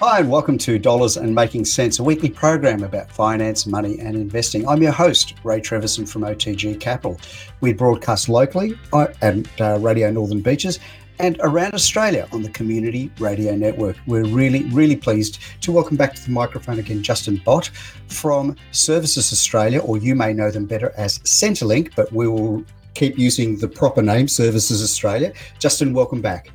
Hi, and welcome to Dollars and Making Sense, a weekly program about finance, money, and investing. I'm your host, Ray Treverson from OTG Capital. We broadcast locally at uh, Radio Northern Beaches and around Australia on the Community Radio Network. We're really, really pleased to welcome back to the microphone again Justin Bott from Services Australia, or you may know them better as Centrelink, but we will keep using the proper name, Services Australia. Justin, welcome back.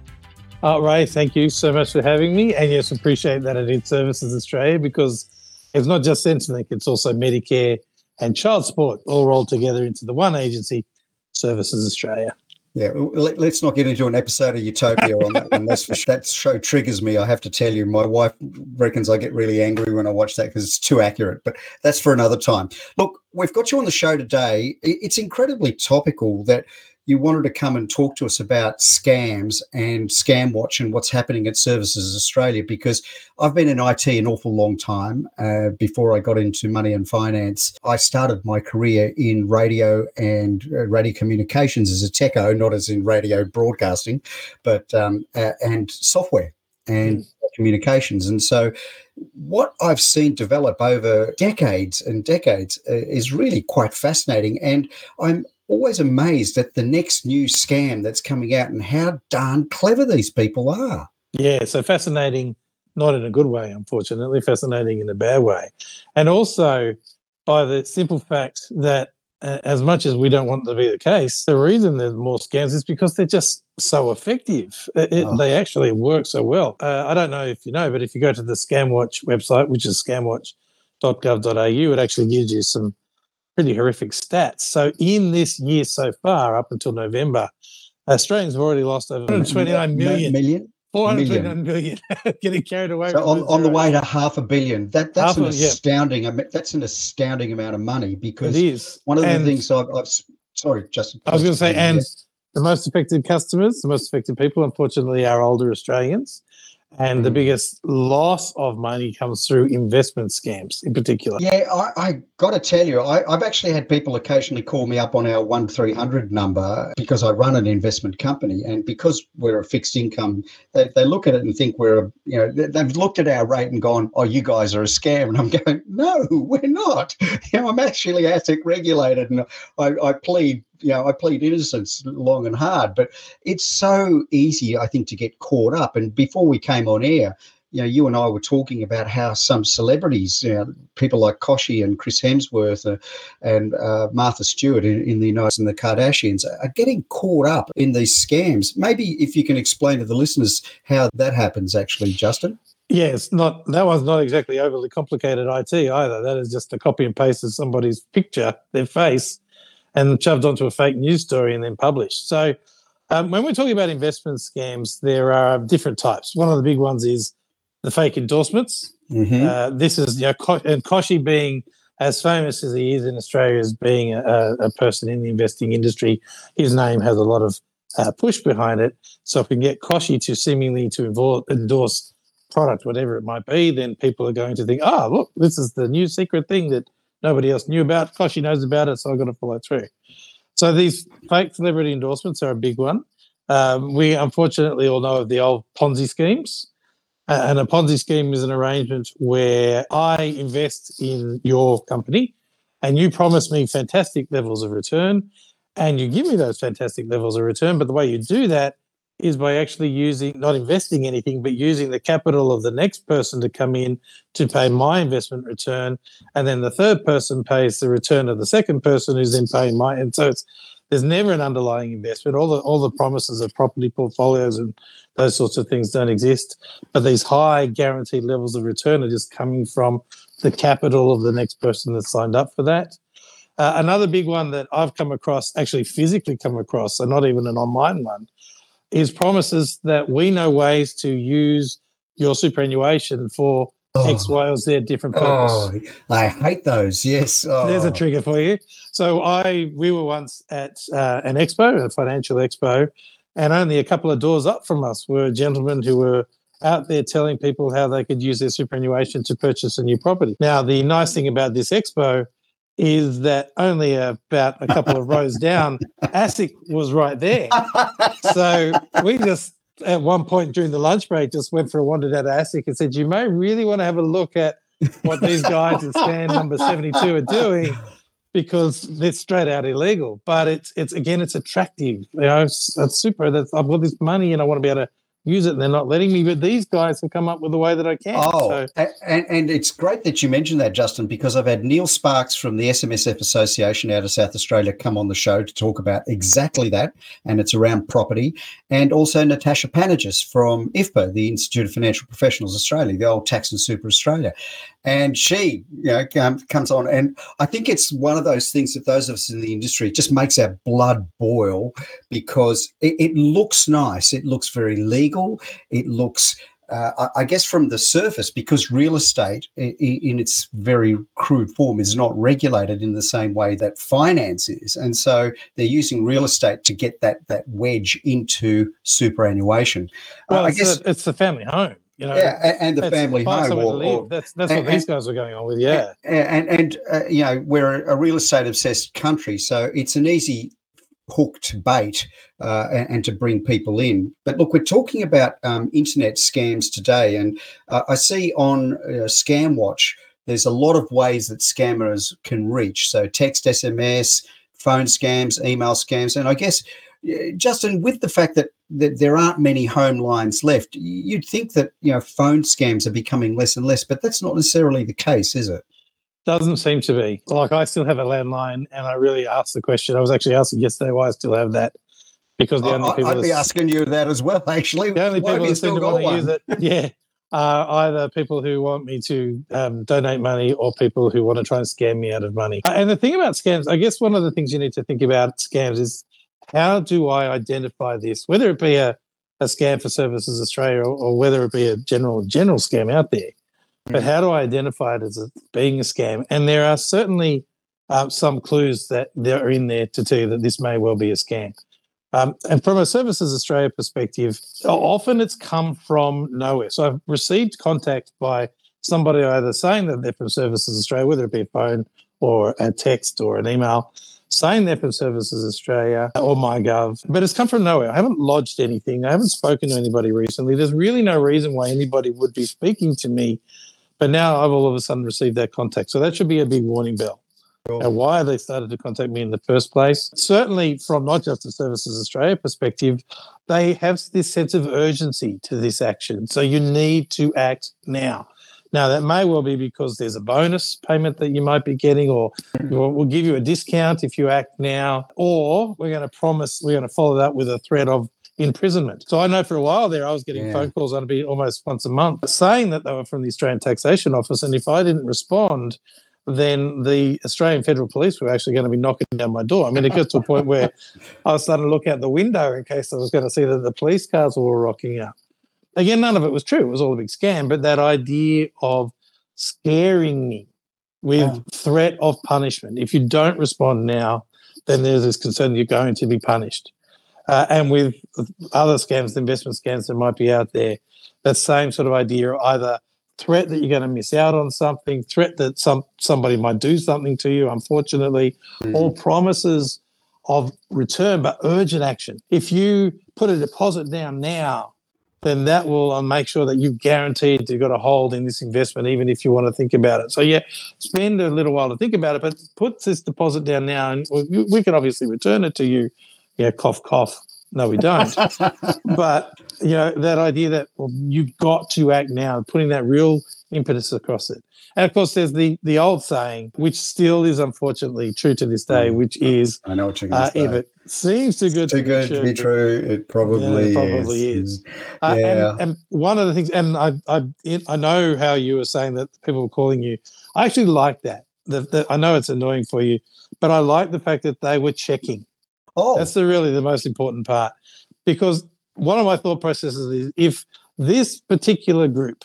Uh, Ray, thank you so much for having me. And yes, appreciate that it is Services Australia because it's not just Centrelink, it's also Medicare and child support all rolled together into the one agency, Services Australia. Yeah, let, us not get into an episode of Utopia on that one. That's for, that show triggers me. I have to tell you, my wife reckons I get really angry when I watch that because it's too accurate. But that's for another time. Look, we've got you on the show today. It's incredibly topical that you wanted to come and talk to us about scams and Scam Watch and what's happening at Services Australia because I've been in IT an awful long time. Uh, before I got into money and finance, I started my career in radio and uh, radio communications as a techo, not as in radio broadcasting, but um, uh, and software and mm. communications. And so, what I've seen develop over decades and decades uh, is really quite fascinating. And I'm always amazed at the next new scam that's coming out and how darn clever these people are. Yeah, so fascinating, not in a good way, unfortunately, fascinating in a bad way. And also by the simple fact that uh, as much as we don't want to be the case, the reason there's more scams is because they're just so effective. It, oh. They actually work so well. Uh, I don't know if you know, but if you go to the ScamWatch website, which is scamwatch.gov.au, it actually gives you some pretty horrific stats. So in this year so far, up until November, Australians have already lost over 129 million. million? 429 million. getting carried away. So on, on the way to half a billion. That that's half an a, astounding. Yeah. That's an astounding amount of money because it is. One of and the things I've, I've sorry, Justin. I was going to say, and the most affected customers, the most affected people, unfortunately, are older Australians and the mm. biggest loss of money comes through investment scams in particular. Yeah, I, I got to tell you, I, have actually had people occasionally call me up on our one three hundred number because I run an investment company, and because we're a fixed income, they, they look at it and think we're, a, you know, they've looked at our rate and gone, "Oh, you guys are a scam," and I'm going, "No, we're not. You know, I'm actually ASIC regulated, and I, I plead you know, I plead innocence long and hard, but it's so easy, I think, to get caught up. And before we came on air, you know, you and I were talking about how some celebrities, you know, people like Kochie and Chris Hemsworth uh, and uh, Martha Stewart in, in, the United and the Kardashians are getting caught up in these scams. Maybe if you can explain to the listeners how that happens, actually, Justin. Yeah, it's not that one's not exactly overly complicated IT either. That is just a copy and paste of somebody's picture, their face, and shoved onto a fake news story and then published. So um, when we're talking about investment scams, there are different types. One of the big ones is the fake endorsements. Mm-hmm. Uh, this is you know, and Kochie being as famous as he is in Australia as being a, a person in the investing industry, his name has a lot of uh, push behind it. So if we can get Kochie to seemingly to endorse product, whatever it might be, then people are going to think, oh, look, this is the new secret thing that nobody else knew about. Kochie knows about it, so I've got to follow through. So these fake celebrity endorsements are a big one. Um, we unfortunately all know of the old Ponzi schemes. Uh, and a Ponzi scheme is an arrangement where I invest in your company and you promise me fantastic levels of return and you give me those fantastic levels of return. But the way you do that is by actually using, not investing anything, but using the capital of the next person to come in to pay my investment return. And then the third person pays the return of the second person who's then paying my. And so it's, there's never an underlying investment. All the all the promises of property portfolios and those sorts of things don't exist. But these high guaranteed levels of return are just coming from the capital of the next person that signed up for that. Uh, another big one that I've come across, actually physically come across, so not even an online one, is promises that we know ways to use your superannuation for oh. X, Y, or Z different purpose. Oh, I hate those. Yes. Oh. There's a trigger for you. So I we were once at uh, an expo, a financial expo, and only a couple of doors up from us were gentlemen who were out there telling people how they could use their superannuation to purchase a new property. Now, the nice thing about this expo is that only about a couple of rows down, ASIC was right there. So we just at one point during the lunch break just went for a wander down to ASIC and said, You may really want to have a look at what these guys in stand number 72 are doing because they're straight out illegal. But it's it's again, it's attractive. You know, it's, it's super. That's, I've got this money and I want to be able to use it and they're not letting me but these guys have come up with a way that i can oh so. and, and it's great that you mentioned that justin because i've had neil sparks from the smsf association out of south australia come on the show to talk about exactly that and it's around property and also natasha panagis from ifpa the institute of financial professionals australia the old tax and super australia and she you know comes on and i think it's one of those things that those of us in the industry just makes our blood boil because it, it looks nice it looks very legal it looks uh, I guess from the surface, because real estate in its very crude form is not regulated in the same way that finance is, and so they're using real estate to get that that wedge into superannuation. Well, uh, I guess it's the family home. You know, yeah, and, the family home. Or, or, that's that's and, what these guys are going on with. Yeah, and and, and uh, you know we're a real estate obsessed country, so it's an easy hook to bait uh, and, and, to bring people in. But look, we're talking about um, internet scams today, and uh, I see on uh, ScamWatch there's a lot of ways that scammers can reach. So text, SMS, phone scams, email scams, and I guess Justin, with the fact that, that there aren't many home lines left, you'd think that you know phone scams are becoming less and less, but that's not necessarily the case, is it? Doesn't seem to be. Like I still have a landline, and I really asked the question. I was actually asking yesterday why I still have that because the only people I'd be asking you that as well. Actually, the only people that seem to want to use it, yeah, are either people who want me to um, donate money or people who want to try and scam me out of money. Uh, and the thing about scams, I guess one of the things you need to think about scams is how do I identify this, whether it be a, a scam for Services Australia or, or whether it be a general general scam out there? Mm-hmm. But how do I identify it as a, being a scam? And there are certainly um, some clues that are in there to tell you that this may well be a scam. Um, and from a Services Australia perspective, often it's come from nowhere. So I've received contact by somebody either saying that they're from Services Australia, whether it be a phone or a text or an email, saying they're from Services Australia or MyGov, but it's come from nowhere. I haven't lodged anything. I haven't spoken to anybody recently. There's really no reason why anybody would be speaking to me. But now I've all of a sudden received that contact. So that should be a big warning bell. And why they started to contact me in the first place. Certainly, from not just the Services Australia perspective, they have this sense of urgency to this action. So you need to act now. Now, that may well be because there's a bonus payment that you might be getting, or mm. we'll give you a discount if you act now, or we're going to promise we're going to follow that with a threat of imprisonment. So I know for a while there, I was getting yeah. phone calls on be almost once a month saying that they were from the Australian Taxation Office. And if I didn't respond, then the Australian Federal Police were actually going to be knocking down my door. I mean, it gets to a point where I was starting to look out the window in case I was going to see that the police cars were rocking up again, none of it was true. It was all a big scam. But that idea of scaring me with yeah. threat of punishment. If you don't respond now, then there's this concern you're going to be punished. Uh, and with other scams, investment scams that might be out there, that same sort of idea, either threat that you're going to miss out on something, threat that some somebody might do something to you, unfortunately, mm. or promises of return but urgent action. If you put a deposit down now then that will uh, make sure that you've guaranteed you've got a hold in this investment, even if you want to think about it. So, yeah, spend a little while to think about it, but put this deposit down now, and we, we can obviously return it to you. Yeah, cough, cough. No, we don't. but, you know, that idea that well, you've got to act now, putting that real impetus across it. And of course, there's the the old saying, which still is unfortunately true to this day, mm. which is, "I know what you're going to uh, say." If it seems too good, too to good be to be true, it probably, yeah, it probably is. is. Uh, yeah. And, and, one of the things, and I, I, I know how you were saying that people were calling you. I actually like that. The, the, I know it's annoying for you, but I like the fact that they were checking. Oh, that's the really the most important part, because one of my thought processes is if this particular group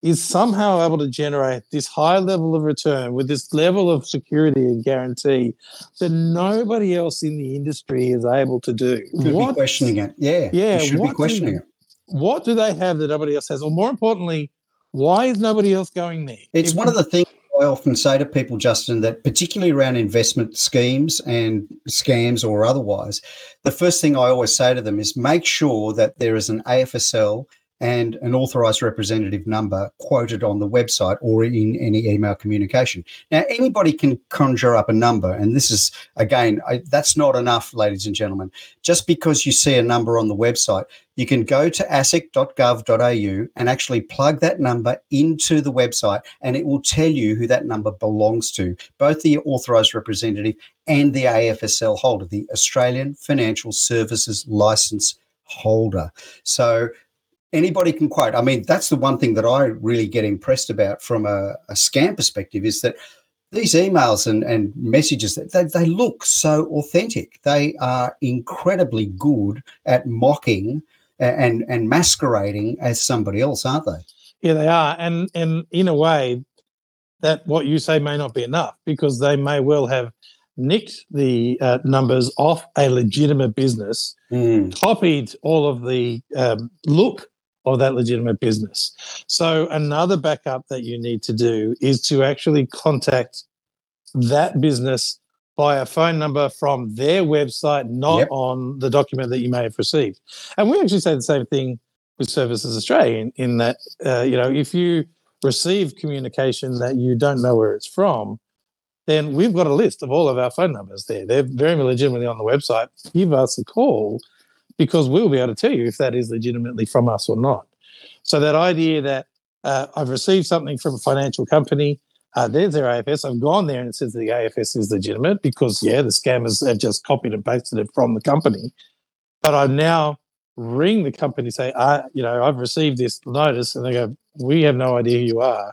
is somehow able to generate this high level of return with this level of security and guarantee that nobody else in the industry is able to do. What, be questioning it. Yeah. Yeah. You should be questioning do, it. What do they have that nobody else has? Or more importantly, why is nobody else going there? It's if one of the things I often say to people, Justin, that particularly around investment schemes and scams or otherwise, the first thing I always say to them is make sure that there is an AFSL and an authorized representative number quoted on the website or in any email communication. Now, anybody can conjure up a number, and this is, again, I, that's not enough, ladies and gentlemen. Just because you see a number on the website, you can go to asic.gov.au and actually plug that number into the website, and it will tell you who that number belongs to, both the authorized representative and the AFSL holder, the Australian Financial Services License holder. So anybody can quote. I mean, that's the one thing that I really get impressed about from a, a scam perspective is that these emails and, and messages they, they look so authentic. They are incredibly good at mocking and and masquerading as somebody else, aren't they? Yeah, they are. And and in a way, that what you say may not be enough because they may well have nicked the uh, numbers off a legitimate business, mm. copied all of the um, look of that legitimate business. So another backup that you need to do is to actually contact that business by a phone number from their website, not yep. on the document that you may have received. And we actually say the same thing with Services Australia in, in that, uh, you know, if you receive communication that you don't know where it's from, then we've got a list of all of our phone numbers there. They're very legitimately on the website. Give us a call because we'll be able to tell you if that is legitimately from us or not. So that idea that uh, I've received something from a financial company, uh, there's their AFS. I've gone there and it says the AFS is legitimate because yeah, the scammers have just copied and pasted it from the company. But I now ring the company, say, uh, you know, I've received this notice, and they go, we have no idea who you are,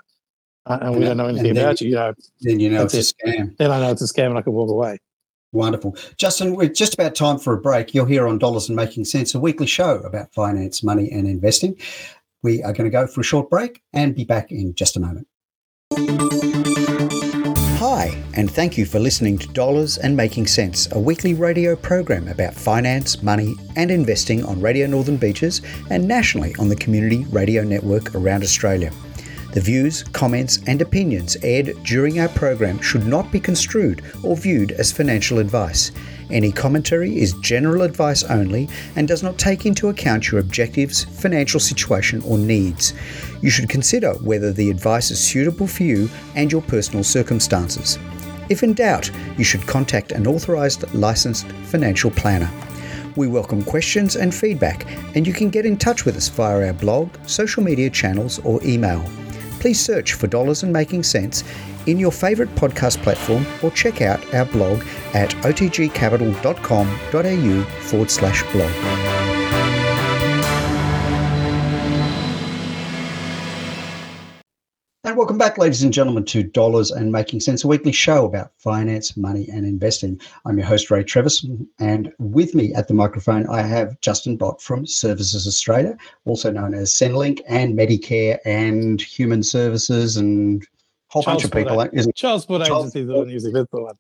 uh, and, and, we don't know anything about you. You know, then you know it's it. a scam. Then I know it's a scam, and I can walk away. Wonderful. Justin, we're just about time for a break. You're here on Dollars and Making Sense, a weekly show about finance, money, and investing. We are going to go for a short break and be back in just a moment. Hi, and thank you for listening to Dollars and Making Sense, a weekly radio program about finance, money, and investing on Radio Northern Beaches and nationally on the Community Radio Network around Australia. The views, comments, and opinions aired during our program should not be construed or viewed as financial advice. Any commentary is general advice only and does not take into account your objectives, financial situation, or needs. You should consider whether the advice is suitable for you and your personal circumstances. If in doubt, you should contact an authorized licensed financial planner. We welcome questions and feedback, and you can get in touch with us via our blog, social media channels, or email please search for Dollars and Making Sense in your favourite podcast platform or check out our blog at otgcapital.com.au forward slash blog. And welcome back, ladies and gentlemen, to Dollars and Making Sense, a weekly show about finance, money, and investing. I'm your host, Ray Trevis, and with me at the microphone, I have Justin Bott from Services Australia, also known as Centrelink and Medicare and Human Services and a whole Charles bunch of people. Isn't Child Support Agency is the one using this one.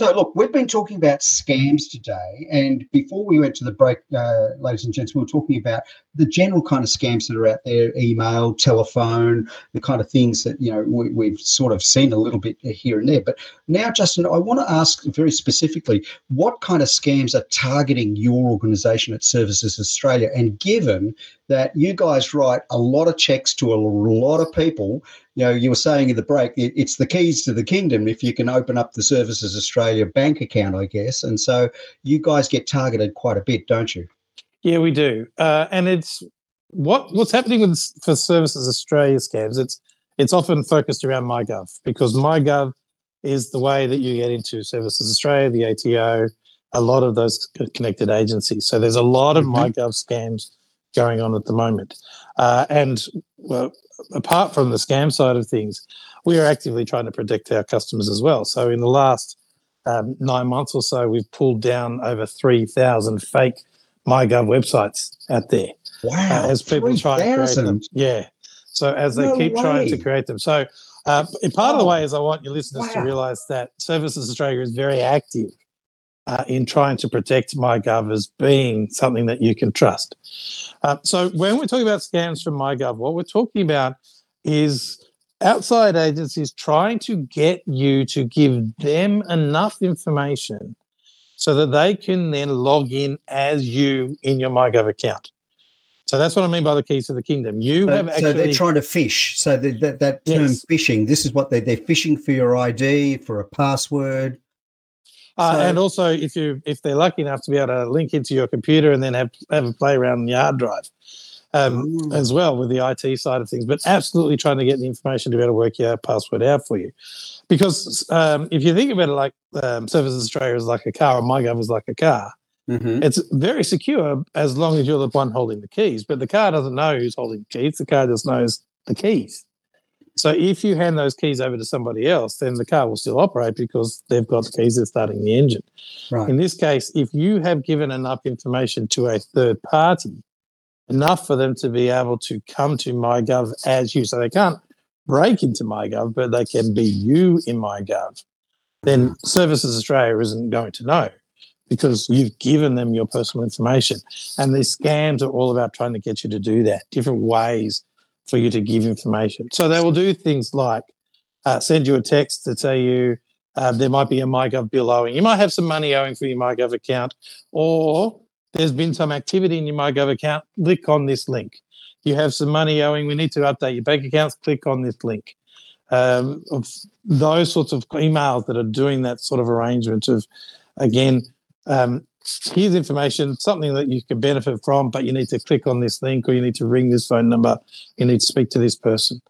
So, look, we've been talking about scams today. And before we went to the break, uh, ladies and gents, we were talking about the general kind of scams that are out there email, telephone, the kind of things that, you know, we, have sort of seen a little bit here and there. But now, Justin, I want to ask very specifically what kind of scams are targeting your organization at Services Australia? And given that you guys write a lot of checks to a lot of people you know, you were saying in the break, it, it's the keys to the kingdom if you can open up the Services Australia bank account, I guess. And so you guys get targeted quite a bit, don't you? Yeah, we do. Uh, and it's what what's happening with for Services Australia scams. It's it's often focused around MyGov because MyGov is the way that you get into Services Australia, the ATO, a lot of those connected agencies. So there's a lot of mm-hmm. MyGov scams going on at the moment. Uh, and well, apart from the scam side of things, we are actively trying to protect our customers as well. So in the last um, nine months or so, we've pulled down over 3,000 fake MyGov websites out there. Wow. Uh, as people 3, try to create them. Yeah. So as they no keep way. trying to create them. So uh, part of the way is I want your listeners wow. to realize that Services Australia is very active uh, in trying to protect MyGov as being something that you can trust. Uh, so when we're talking about scams from MyGov, what we're talking about is outside agencies trying to get you to give them enough information so that they can then log in as you in your MyGov account. So that's what I mean by the keys to the kingdom. You So, have actually so they're trying to fish. So the, that that term Yes. phishing. This is what they they're fishing for your ID, for a password. Uh, So- and also, if you if they're lucky enough to be able to link into your computer and then have have a play around your hard drive, um, Mm. as well with the IT side of things, but absolutely trying to get the information to be able to work your password out for you. Because um, if you think about it like um, Services Australia is like a car or MyGov is like a car, Mhm. it's very secure as long as you're the one holding the keys. But the car doesn't know who's holding the keys. The car just knows the keys. So if you hand those keys over to somebody else, then the car will still operate because they've got the keys. They're starting the engine. Right. In this case, if you have given enough information to a third party, enough for them to be able to come to MyGov as you, so they can't break into MyGov, but they can be you in MyGov, then Services Australia isn't going to know because you've given them your personal information. And these scams are all about trying to get you to do that, different ways for you to give information. So they will do things like uh, send you a text to tell you uh, there might be a MyGov bill owing. You might have some money owing for your MyGov account, or there's been some activity in your MyGov account. Click on this link. You have some money owing. We need to update your bank accounts. Click on this link. Um, of those sorts of emails that are doing that sort of arrangement of, again, um, here's information, something that you can benefit from, but you need to click on this link or you need to ring this phone number. You need to speak to this person.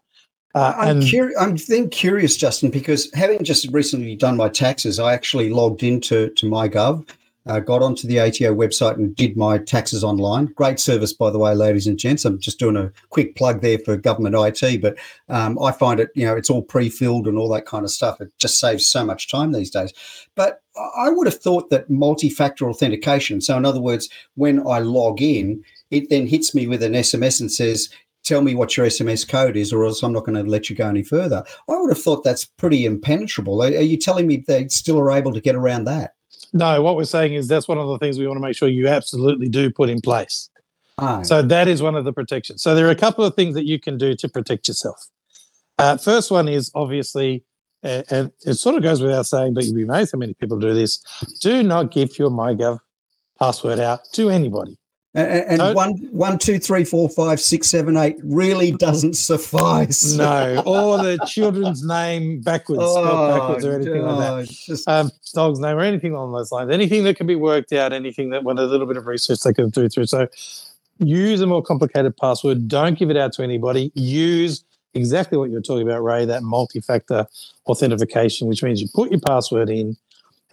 Uh, I'm, curi- I'm then curious, Justin, because having just recently done my taxes, I actually logged into to MyGov, uh, got onto the ATO website and did my taxes online. Great service, by the way, ladies and gents. I'm just doing a quick plug there for government IT, but um, I find it, you know, it's all pre-filled and all that kind of stuff. It just saves so much time these days. But I would have thought that multi-factor authentication. So, in other words, when I log in, it then hits me with an SMS and says, tell me what your SMS code is, or else I'm not going to let you go any further. I would have thought that's pretty impenetrable. Are you telling me they still are able to get around that? No, what we're saying is that's one of the things we want to make sure you absolutely do put in place. Ah, So that is one of the protections. So there are a couple of things that you can do to protect yourself. Uh, first one is obviously, uh, and it sort of goes without saying, but you'd be amazed how many people do this. Do not give your MyGov password out to anybody. And, and one, one, two, three, four, five, six, seven, eight really doesn't suffice. No, or the children's name backwards, spelled backwards, or anything like that. oh, just- um, dog's name or anything along those lines. Anything that can be worked out, anything that with a little bit of research they can do through. So use a more complicated password. Don't give it out to anybody. Use exactly what you're talking about, Ray, that multi-factor authentication, which means you put your password in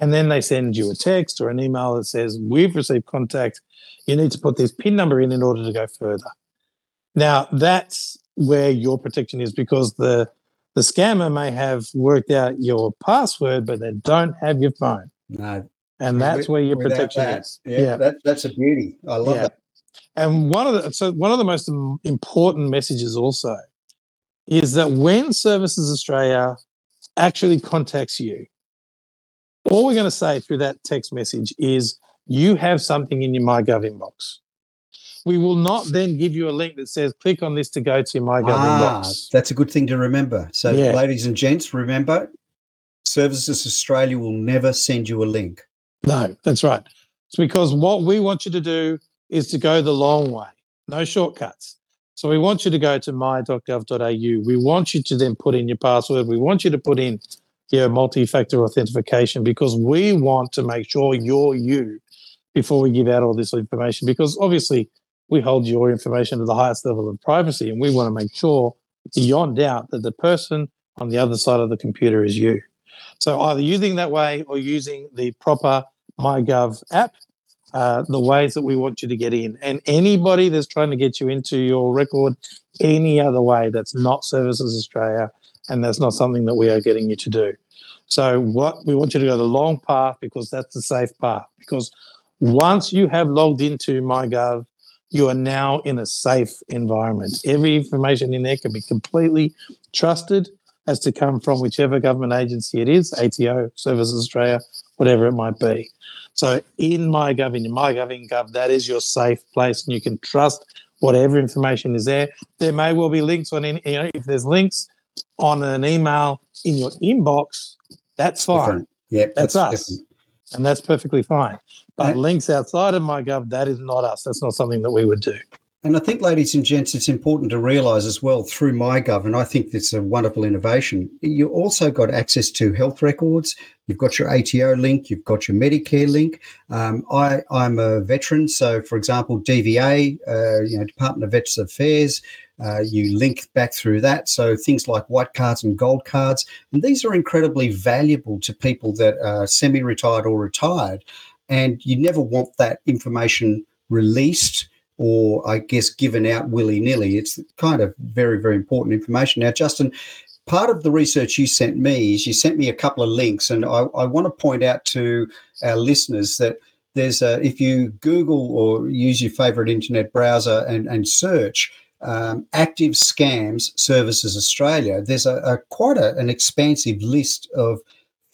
and then they send you a text or an email that says, we've received contact. You need to put this PIN number in in order to go further. Now that's where your protection is because the the scammer may have worked out your password, but they don't have your phone. no, And that's where your without protection that, is. Yeah, That, that's a beauty. I love Yeah. that. And one of the so one of the most important messages also is that when Services Australia actually contacts you, all we're going to say through that text message is you have something in your MyGov inbox. We will not then give you a link that says click on this to go to your MyGov Ah, inbox. that's a good thing to remember. So, Yeah. ladies and gents, remember, Services Australia will never send you a link. No, that's right. It's because what we want you to do is to go the long way, no shortcuts. So we want you to go to my.gov.au. We want you to then put in your password. We want you to put in your multi-factor authentication because we want to make sure you're you before we give out all this information. Because obviously we hold your information to the highest level of privacy, and we want to make sure beyond doubt that the person on the other side of the computer is you. So either using that way or using the proper MyGov app, uh, the ways that we want you to get in. And anybody that's trying to get you into your record any other way that's not Services Australia and that's not something that we are getting you to do. So what we want you to go the long path because that's the safe path. Because once you have logged into MyGov, you are now in a safe environment. Every information in there can be completely trusted as to come from whichever government agency it is, ATO, Services Australia, whatever it might be. So in MyGov, in MyGov, in Gov, that is your safe place, and you can trust whatever information is there. There may well be links on any, you know, if there's links on an email in your inbox, that's fine. Different. Yeah, That's, us. different. And that's perfectly fine. But Right. links outside of MyGov, that is not us. That's not something that we would do. And I think, ladies and gents, it's important to realise as well through MyGov, and I think it's a wonderful innovation. You also got access to health records. You've got your ATO link. You've got your Medicare link. Um, I, I'm a veteran, so for example, DVA, uh, you know, Department of Veterans Affairs. Uh, you link back through that. So things like white cards and gold cards, and these are incredibly valuable to people that are semi-retired or retired. And you never want that information released or I guess given out willy nilly. It's kind of very, very important information. Now, Justin, part of the research you sent me is you sent me a couple of links, and I, I want to point out to our listeners that there's a, if you Google or use your favorite internet browser and, and search um, active scams services Australia, there's a, a quite a, an expansive list of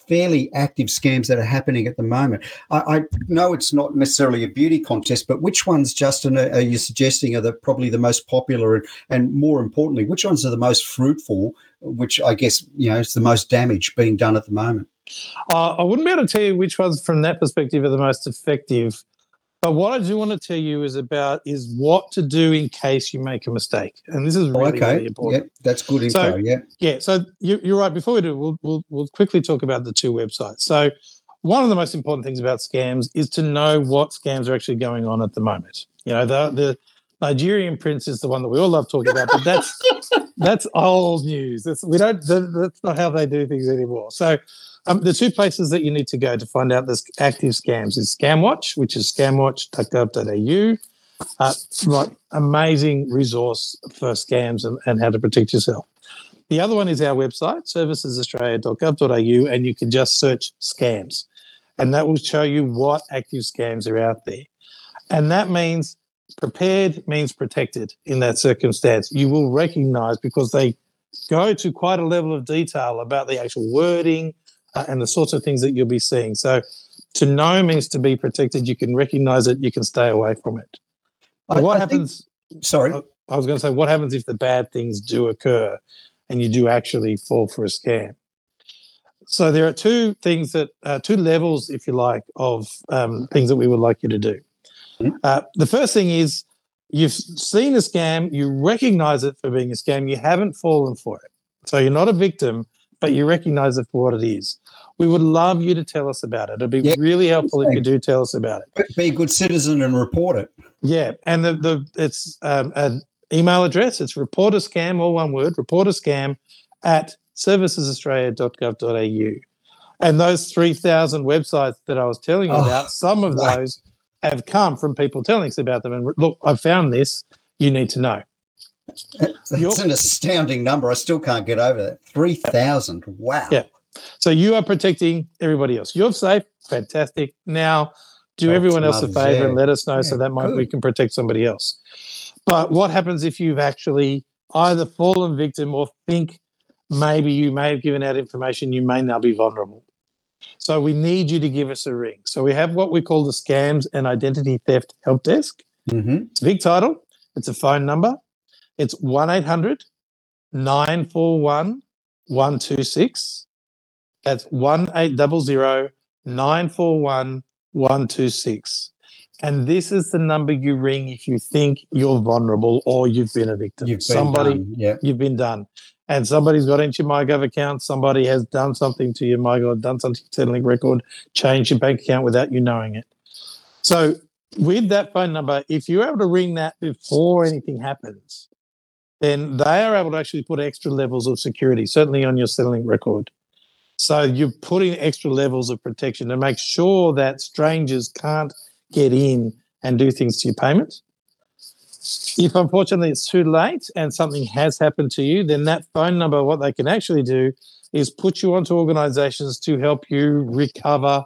fairly active scams that are happening at the moment. I, I know it's not necessarily a beauty contest, but which ones, Justin, are, are you suggesting are the, probably the most popular and, and more importantly, which ones are the most fruitful, which I guess, you know, is the most damage being done at the moment? Uh, I wouldn't be able to tell you which ones from that perspective are the most effective. But what I do want to tell you is about is what to do in case you make a mistake, and this is Oh, really, okay. really important. Yeah, that's good info. So- yeah. Yeah, so you, you're right. Before we do, we'll, we'll we'll quickly talk about the two websites. So one of the most important things about scams is to know what scams are actually going on at the moment. You know, the the Nigerian prince is the one that we all love talking about, but that's that's old news. That's we don't. that- That's not how they do things anymore. So. Um, the two places that you need to go to find out this active scams is ScamWatch, which is scamwatch.gov.au. Uh, right, amazing resource for scams and, and how to protect yourself. The other one is our website, servicesaustralia.gov.au, and you can just search scams. And that will show you what active scams are out there. And that means prepared means protected in that circumstance. You will recognize because they go to quite a level of detail about the actual wording uh, and the sorts of things that you'll be seeing. So to know means to be protected. You can recognize it, you can stay away from it. But what I think- happens? Sorry. I was going to say, what happens if the bad things do occur and you do actually fall for a scam? So there are two things that, uh, two levels, if you like, of um, things that we would like you to do. Mhm. Uh, the first thing is you've seen a scam, you recognize it for being a scam, you haven't fallen for it. So you're not a victim, but you recognize it for what it is. We would love you to tell us about it. It'd be Yeah. really helpful if you do tell us about it. Be a good citizen and report it. Yeah, and the the it's um, an email address. It's reporter scam, all one word, reporter scam at servicesaustralia.gov.au. And those three thousand websites that I was telling you Oh, about, some of wow. those have come from people telling us about them. And look, I found this. You need to know. You're- That's an astounding number. I still can't get over that. 3,000. Wow. Yeah. So you are protecting everybody else. You're safe. Fantastic. Now, do Oh, everyone else a favor yeah. and let us know so that might we can protect somebody else. But what happens if you've actually either fallen victim or think maybe you may have given out information you may now be vulnerable? So we need you to give us a ring. So we have what we call the Scams and Identity Theft Help Desk. hmm It's a big title. It's a phone number. It's 1 800 941 126. That's 1 800 941 126. And this is the number you ring if you think you're vulnerable or you've been a victim. You've been Somebody, done. Yeah. you've been done. And somebody's got into your MyGov account. Somebody has done something to your MyGov, done something to your Centrelink record, changed your bank account without you knowing it. So with that phone number, if you're able to ring that before anything happens, then they are able to actually put extra levels of security, certainly on your Centrelink record. So you're putting extra levels of protection to make sure that strangers can't get in and do things to your payment. If unfortunately it's too late and something has happened to you, then that phone number, what they can actually do is put you onto organizations to help you recover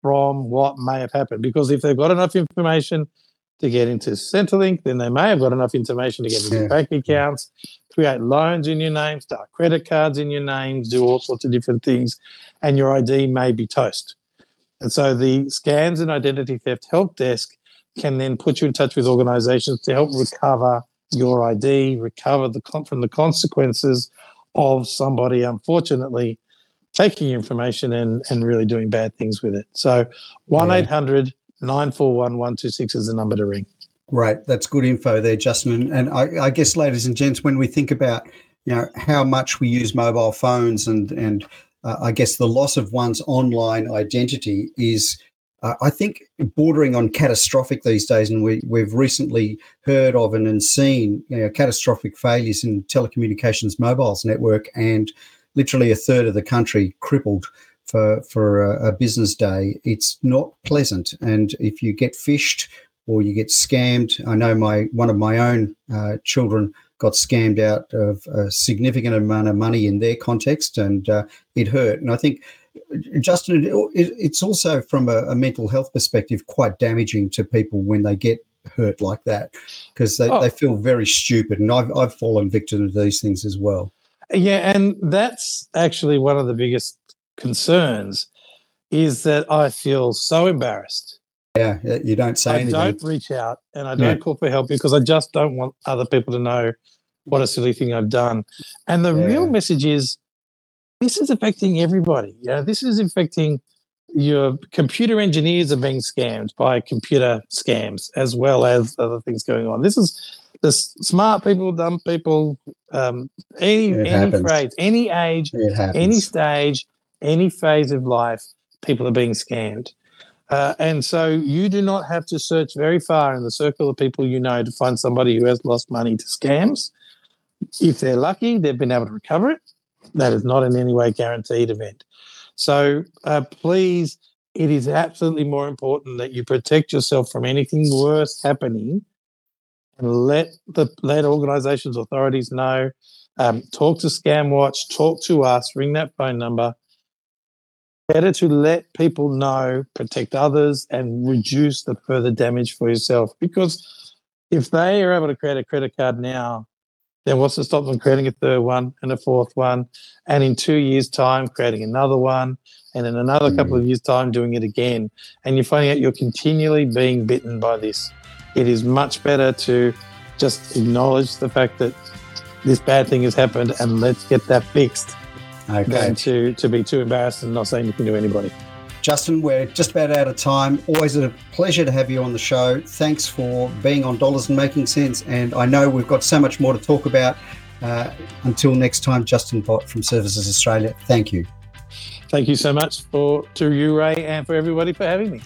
from what may have happened. Because if they've got enough information to get into Centrelink, then they may have got enough information to get into Yeah. bank accounts, create loans in your name, start credit cards in your names, do all sorts of different things, and your ID may be toast. And so the scams and identity theft help desk can then put you in touch with organizations to help recover your ID, recover the from the consequences of somebody, unfortunately, taking information and, and really doing bad things with it. So 1 800 941 126 is the number to ring. Right. That's good info there, Justin. And I, I, guess, ladies and gents, when we think about you know how much we use mobile phones and and uh, I guess the loss of one's online identity is uh, I think bordering on catastrophic these days, and we, we've recently heard of and, and seen you know, catastrophic failures in telecommunications mobiles network, and literally a third of the country crippled for for a, a business day. It's not pleasant, and if you get phished or you get scammed, I know my one of my own uh, children got scammed out of a significant amount of money in their context, and uh, it hurt. And I think Justin, it's also from a, a, mental health perspective quite damaging to people when they get hurt like that because they, oh. they feel very stupid. And I've, I've fallen victim to these things as well. Yeah, and that's actually one of the biggest concerns is that I feel so embarrassed. Yeah, you don't say I anything. don't reach out and I don't yeah. call for help because I just don't want other people to know what a silly thing I've done. And the yeah. real message is this is affecting everybody. Yeah, this is affecting your computer engineers are being scammed by computer scams as well as other things going on. This is the smart people, dumb people, um, any it any happens. phrase, any age, any stage, any phase of life, people are being scammed. Uh, and so you do not have to search very far in the circle of people you know to find somebody who has lost money to scams. If they're lucky, they've been able to recover it. That is not in any way guaranteed event. So uh, please, it is absolutely more important that you protect yourself from anything worse happening and let the let organizations, authorities know. Um, talk to ScamWatch, talk to us, ring that phone number. Better to let people know, protect others, and reduce the further damage for yourself. Because if they are able to create a credit card now then what's to stop them creating a third one and a fourth one, and in two years' time creating another one, and in another mm. couple of years' time doing it again, and you're finding out you're continually being bitten by this. It is much better to just acknowledge the fact that this bad thing has happened and let's get that fixed okay. than to, to be too embarrassed and not say anything to anybody. Justin, we're just about out of time. Always a pleasure to have you on the show. Thanks for being on Dollars and Making Sense. And I know we've got so much more to talk about. Uh, until next time, Justin Bott from Services Australia. Thank you. Thank you so much for to you, Ray, and for everybody for having me.